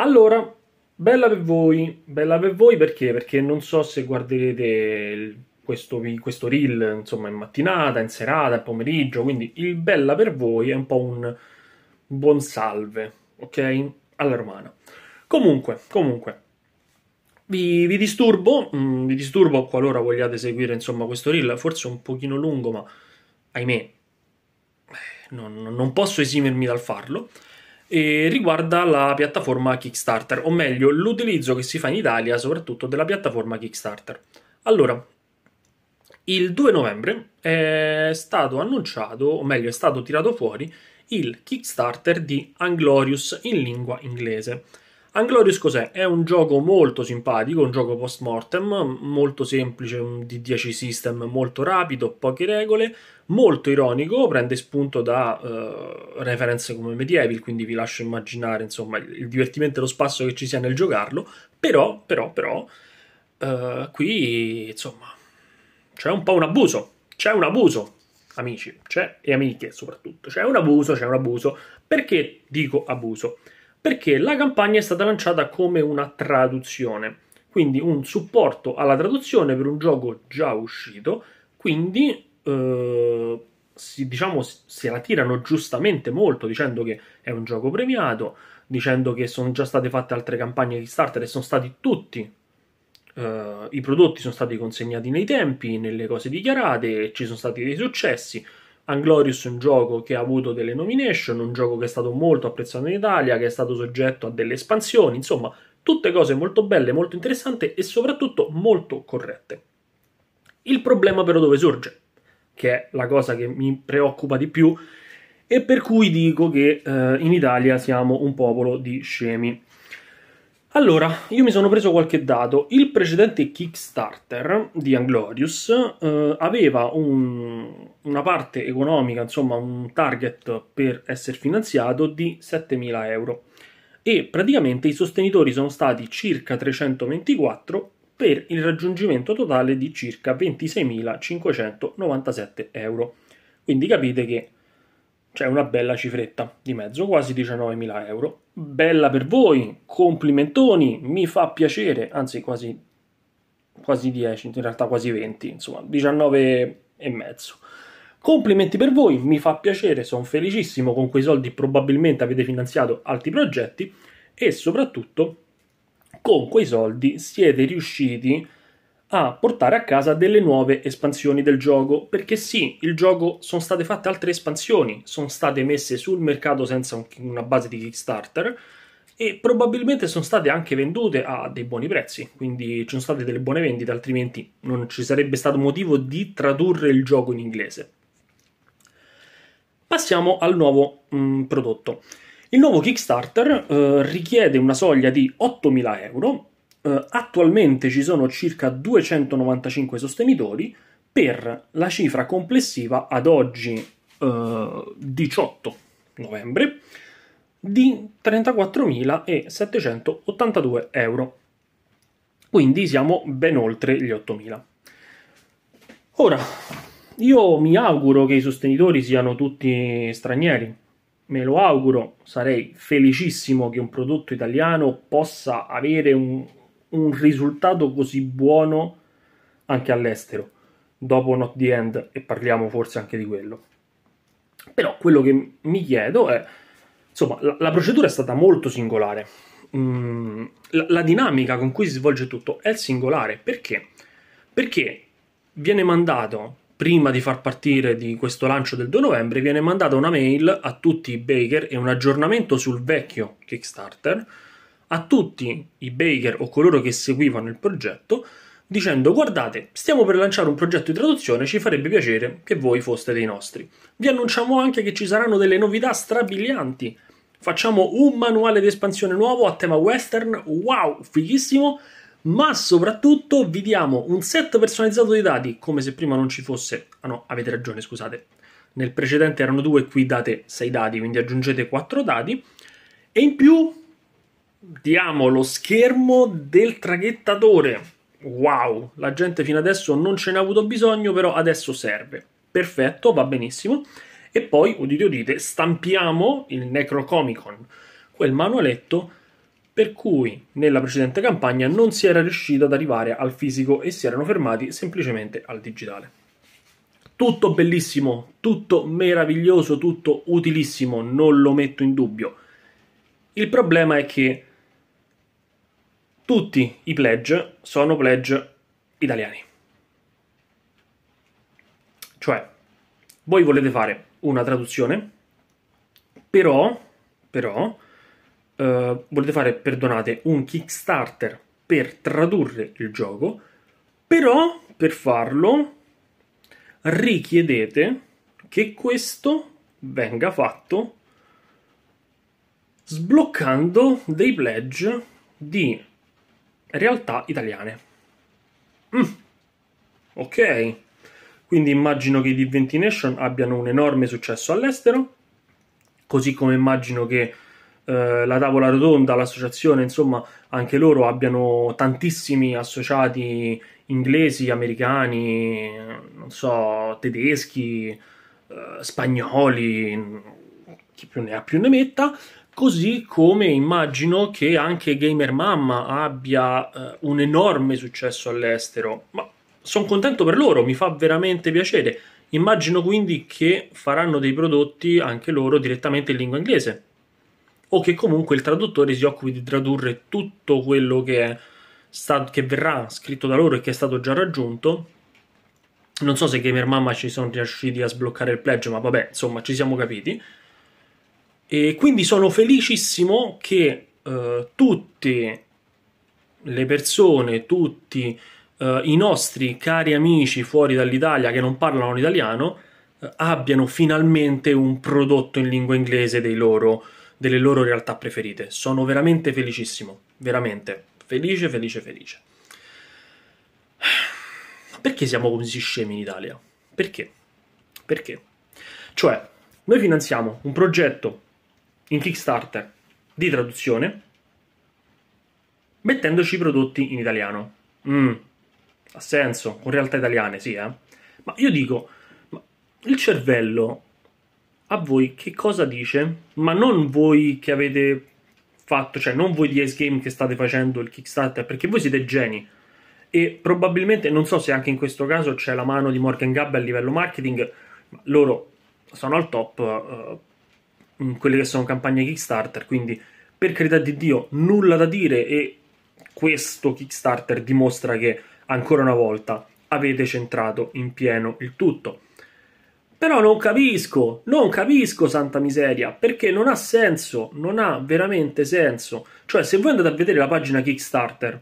Allora, bella per voi, bella per voi perché? Perché non so se guarderete questo, questo reel, insomma, in mattinata, in serata, in pomeriggio, quindi il bella per voi è un po' un buon salve, ok? Alla romana. Comunque, comunque, vi, vi disturbo, mm, vi disturbo qualora vogliate seguire, insomma, questo reel, forse un pochino lungo, ma ahimè, eh, non, non posso esimermi dal farlo e riguarda la piattaforma Kickstarter, o meglio l'utilizzo che si fa in Italia soprattutto della piattaforma Kickstarter. Allora, il 2 novembre è stato annunciato, o meglio è stato tirato fuori, il Kickstarter di Anglorious in lingua inglese. Anglorious cos'è? È un gioco molto simpatico, un gioco post-mortem, molto semplice, un D10 system molto rapido, poche regole, molto ironico, prende spunto da uh, referenze come Medieval, quindi vi lascio immaginare insomma il divertimento e lo spasso che ci sia nel giocarlo, però, però, però, uh, qui insomma c'è un po' un abuso, c'è un abuso, amici, c'è e amiche soprattutto, c'è un abuso, c'è un abuso. Perché dico abuso? Perché la campagna è stata lanciata come una traduzione, quindi un supporto alla traduzione per un gioco già uscito, quindi eh, si, diciamo, se la tirano giustamente molto dicendo che è un gioco premiato, dicendo che sono già state fatte altre campagne di starter e sono stati tutti Uh, i prodotti sono stati consegnati nei tempi, nelle cose dichiarate, ci sono stati dei successi. Anglorious è un gioco che ha avuto delle nomination, un gioco che è stato molto apprezzato in Italia, che è stato soggetto a delle espansioni, insomma, tutte cose molto belle, molto interessanti e soprattutto molto corrette. Il problema però dove sorge? Che è la cosa che mi preoccupa di più e per cui dico che eh, in Italia siamo un popolo di scemi. Allora, io mi sono preso qualche dato. Il precedente Kickstarter di Anglorious eh, aveva un, una parte economica, insomma un target per essere finanziato di 7.000 euro e praticamente i sostenitori sono stati circa 324 per il raggiungimento totale di circa 26.597 euro. Quindi capite che c'è una bella cifretta di mezzo, quasi 19.000 euro. Bella per voi, complimentoni, mi fa piacere, anzi quasi, quasi 10, in realtà quasi 20, insomma 19 e mezzo. Complimenti per voi, mi fa piacere, sono felicissimo, con quei soldi probabilmente avete finanziato altri progetti e soprattutto con quei soldi siete riusciti a portare a casa delle nuove espansioni del gioco. Perché sì, il gioco sono state fatte altre espansioni, sono state messe sul mercato senza una base di Kickstarter e probabilmente sono state anche vendute a dei buoni prezzi, quindi ci sono state delle buone vendite, altrimenti non ci sarebbe stato motivo di tradurre il gioco in inglese. Passiamo al nuovo mh, mm, prodotto. Il nuovo Kickstarter eh, richiede una soglia di 8.000 euro Uh, attualmente ci sono circa 295 sostenitori per la cifra complessiva ad oggi uh, 18 novembre di 34.782 euro. Quindi siamo ben oltre gli 8.000. Ora, io mi auguro che i sostenitori siano tutti stranieri. Me lo auguro, sarei felicissimo che un prodotto italiano possa avere un, un risultato così buono anche all'estero, dopo Not the End, e parliamo forse anche di quello. Però quello che mi chiedo è, insomma, la, la procedura è stata molto singolare. Mm, la, la dinamica con cui si svolge tutto è singolare. Perché? Perché viene mandato prima di far partire di questo lancio del 2 novembre, viene mandata una mail a tutti i baker e un aggiornamento sul vecchio Kickstarter a tutti i baker o coloro che seguivano il progetto dicendo guardate, stiamo per lanciare un progetto di traduzione, ci farebbe piacere che voi foste dei nostri. Vi annunciamo anche che ci saranno delle novità strabilianti. Facciamo un manuale di espansione nuovo a tema western, wow, fighissimo, ma soprattutto vi diamo un set personalizzato di dati, come se prima non ci fosse... Ah no, avete ragione, scusate. Nel precedente erano due, qui date 6 dati, quindi aggiungete 4 dati. E in più diamo lo schermo del traghettatore. Wow, la gente fino adesso non ce n'ha avuto bisogno, però adesso serve. Perfetto, va benissimo. E poi, udite udite, stampiamo il Necrocomicon, quel manualetto per cui nella precedente campagna non si era riuscito ad arrivare al fisico e si erano fermati semplicemente al digitale. Tutto bellissimo, tutto meraviglioso, tutto utilissimo, non lo metto in dubbio. Il problema è che tutti i pledge sono pledge italiani. Cioè, voi volete fare una traduzione, però, però uh, volete fare, perdonate, un Kickstarter per tradurre il gioco, però per farlo richiedete che questo venga fatto sbloccando dei pledge di realtà italiane. Mm. Ok, quindi immagino che i Divinity Nation abbiano un enorme successo all'estero, così come immagino che eh, la tavola rotonda, l'associazione, insomma, anche loro abbiano tantissimi associati inglesi, americani, non so, tedeschi, eh, spagnoli, chi più ne ha più ne metta, così come immagino che anche Gamer Mamma abbia eh, un enorme successo all'estero. Ma sono contento per loro, mi fa veramente piacere. Immagino quindi che faranno dei prodotti anche loro direttamente in lingua inglese. O che comunque il traduttore si occupi di tradurre tutto quello che è stato, che verrà scritto da loro e che è stato già raggiunto. Non so se Gamer Mamma ci sono riusciti a sbloccare il pledge, ma vabbè, insomma, ci siamo capiti. E quindi sono felicissimo che uh, tutte le persone, tutti uh, i nostri cari amici fuori dall'Italia che non parlano l'italiano uh, abbiano finalmente un prodotto in lingua inglese loro, delle loro realtà preferite. Sono veramente felicissimo, veramente. Felice, felice, felice. Perché siamo così scemi in Italia? Perché? Perché? Cioè, noi finanziamo un progetto in Kickstarter di traduzione mettendoci i prodotti in italiano. Mm, ha senso, con realtà italiane, sì, eh? Ma io dico, ma il cervello a voi che cosa dice? Ma non voi che avete fatto, cioè non voi di Ace Game che state facendo il Kickstarter, perché voi siete geni. E probabilmente, non so se anche in questo caso c'è la mano di Morgan Gabbe a livello marketing, ma loro sono al top, uh, quelle che sono campagne Kickstarter, quindi per carità di Dio, nulla da dire e questo Kickstarter dimostra che ancora una volta avete centrato in pieno il tutto. Però non capisco, non capisco, santa miseria, perché non ha senso, non ha veramente senso. Cioè, se voi andate a vedere la pagina Kickstarter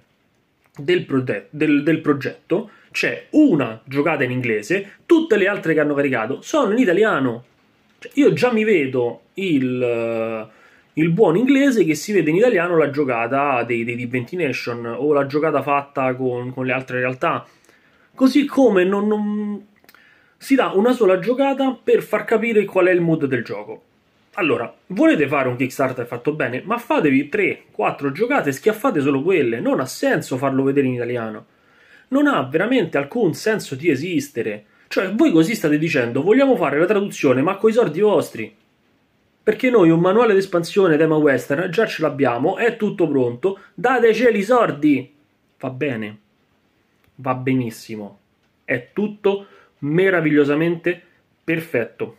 del, prote- del, del progetto, c'è una giocata in inglese, tutte le altre che hanno caricato sono in italiano. Cioè, io già mi vedo il, il, buon inglese che si vede in italiano la giocata dei, dei Divinity Nation o la giocata fatta con, con le altre realtà. Così come non, non si dà una sola giocata per far capire qual è il mood del gioco. Allora, volete fare un Kickstarter fatto bene, ma fatevi 3-4 giocate e schiaffate solo quelle, non ha senso farlo vedere in italiano. Non ha veramente alcun senso di esistere. Cioè, voi così state dicendo, vogliamo fare la traduzione, ma coi soldi vostri. Perché noi un manuale d'espansione tema western già ce l'abbiamo, è tutto pronto, dateceli i sordi. Va bene. Va benissimo. È tutto meravigliosamente perfetto.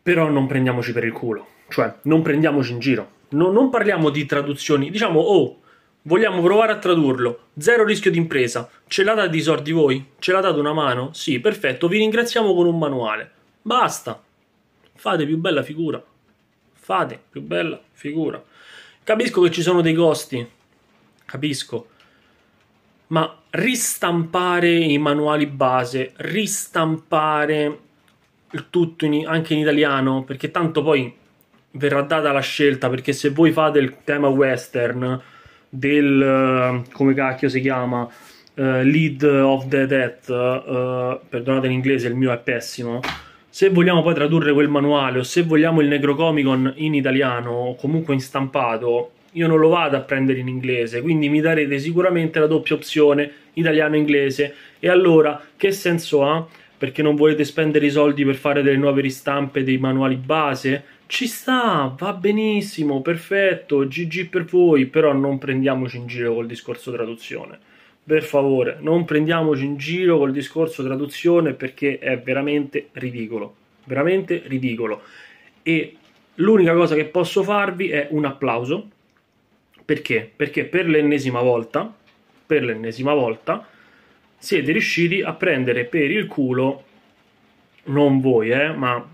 Però non prendiamoci per il culo, cioè non prendiamoci in giro. No, non parliamo di traduzioni, diciamo, oh, vogliamo provare a tradurlo, zero rischio di impresa, ce l'ha dato i soldi voi? Ce l'ha dato una mano? Sì, perfetto, vi ringraziamo con un manuale. Basta, fate più bella figura. Fate più bella figura. Capisco che ci sono dei costi, capisco ma ristampare i manuali base, ristampare il tutto in, anche in italiano, perché tanto poi verrà data la scelta, perché se voi fate il tema western del, come cacchio si chiama, uh, Lead of the Death, uh, perdonate in inglese, il mio è pessimo, se vogliamo poi tradurre quel manuale o se vogliamo il Necrocomicon in italiano o comunque in stampato, io non lo vado a prendere in inglese, quindi mi darete sicuramente la doppia opzione italiano-inglese. E allora che senso ha? Perché non volete spendere i soldi per fare delle nuove ristampe dei manuali base? Ci sta, va benissimo, perfetto, GG per voi, però non prendiamoci in giro col discorso traduzione. Per favore, non prendiamoci in giro col discorso traduzione perché è veramente ridicolo, veramente ridicolo. E l'unica cosa che posso farvi è un applauso. Perché? Perché per l'ennesima volta, per l'ennesima volta, siete riusciti a prendere per il culo, non voi, eh, ma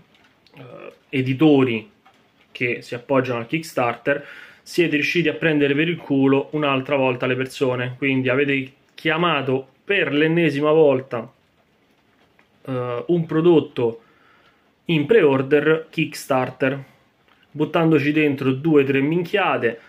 eh, editori che si appoggiano al Kickstarter, siete riusciti a prendere per il culo un'altra volta le persone. Quindi avete chiamato per l'ennesima volta uh, un prodotto in pre-order Kickstarter, buttandoci dentro due o tre minchiate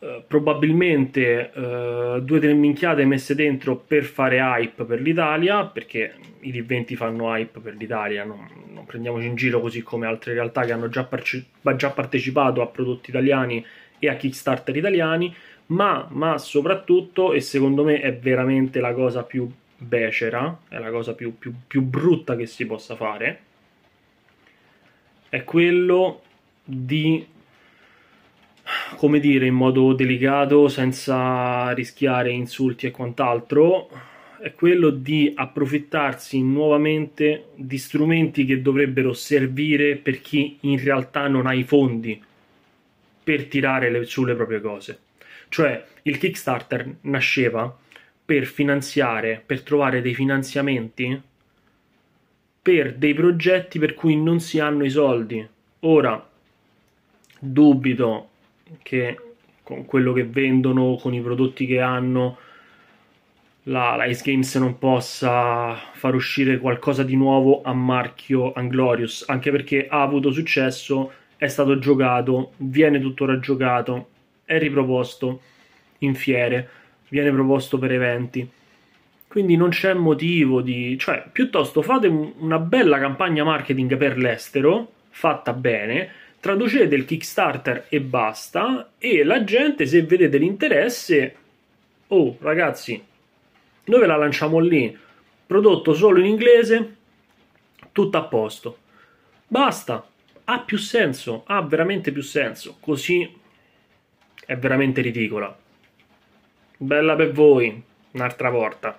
eh, probabilmente uh, due o tre minchiate messe dentro per fare hype per l'Italia, perché i D20 fanno hype per l'Italia, non, non prendiamoci in giro così come altre realtà che hanno già, parce- già, partecipato a prodotti italiani e a Kickstarter italiani, ma, ma soprattutto, e secondo me è veramente la cosa più becera, è la cosa più, più, più brutta che si possa fare, è quello di come dire, in modo delicato, senza rischiare insulti e quant'altro, è quello di approfittarsi nuovamente di strumenti che dovrebbero servire per chi in realtà non ha i fondi per tirare le, sulle proprie cose. Cioè, il Kickstarter nasceva per finanziare, per trovare dei finanziamenti per dei progetti per cui non si hanno i soldi. Ora, dubito che con quello che vendono, con i prodotti che hanno, la, la Ice Games non possa far uscire qualcosa di nuovo a marchio Anglorious, anche perché ha avuto successo, è stato giocato, viene tuttora giocato, è riproposto in fiere, viene proposto per eventi. Quindi non c'è motivo di... cioè, piuttosto fate una bella campagna marketing per l'estero, fatta bene, traducete il Kickstarter e basta e la gente se vedete l'interesse oh ragazzi noi ve la lanciamo lì? Prodotto solo in inglese tutto a posto. Basta ha più senso ha veramente più senso. Così è veramente ridicola. Bella per voi un'altra volta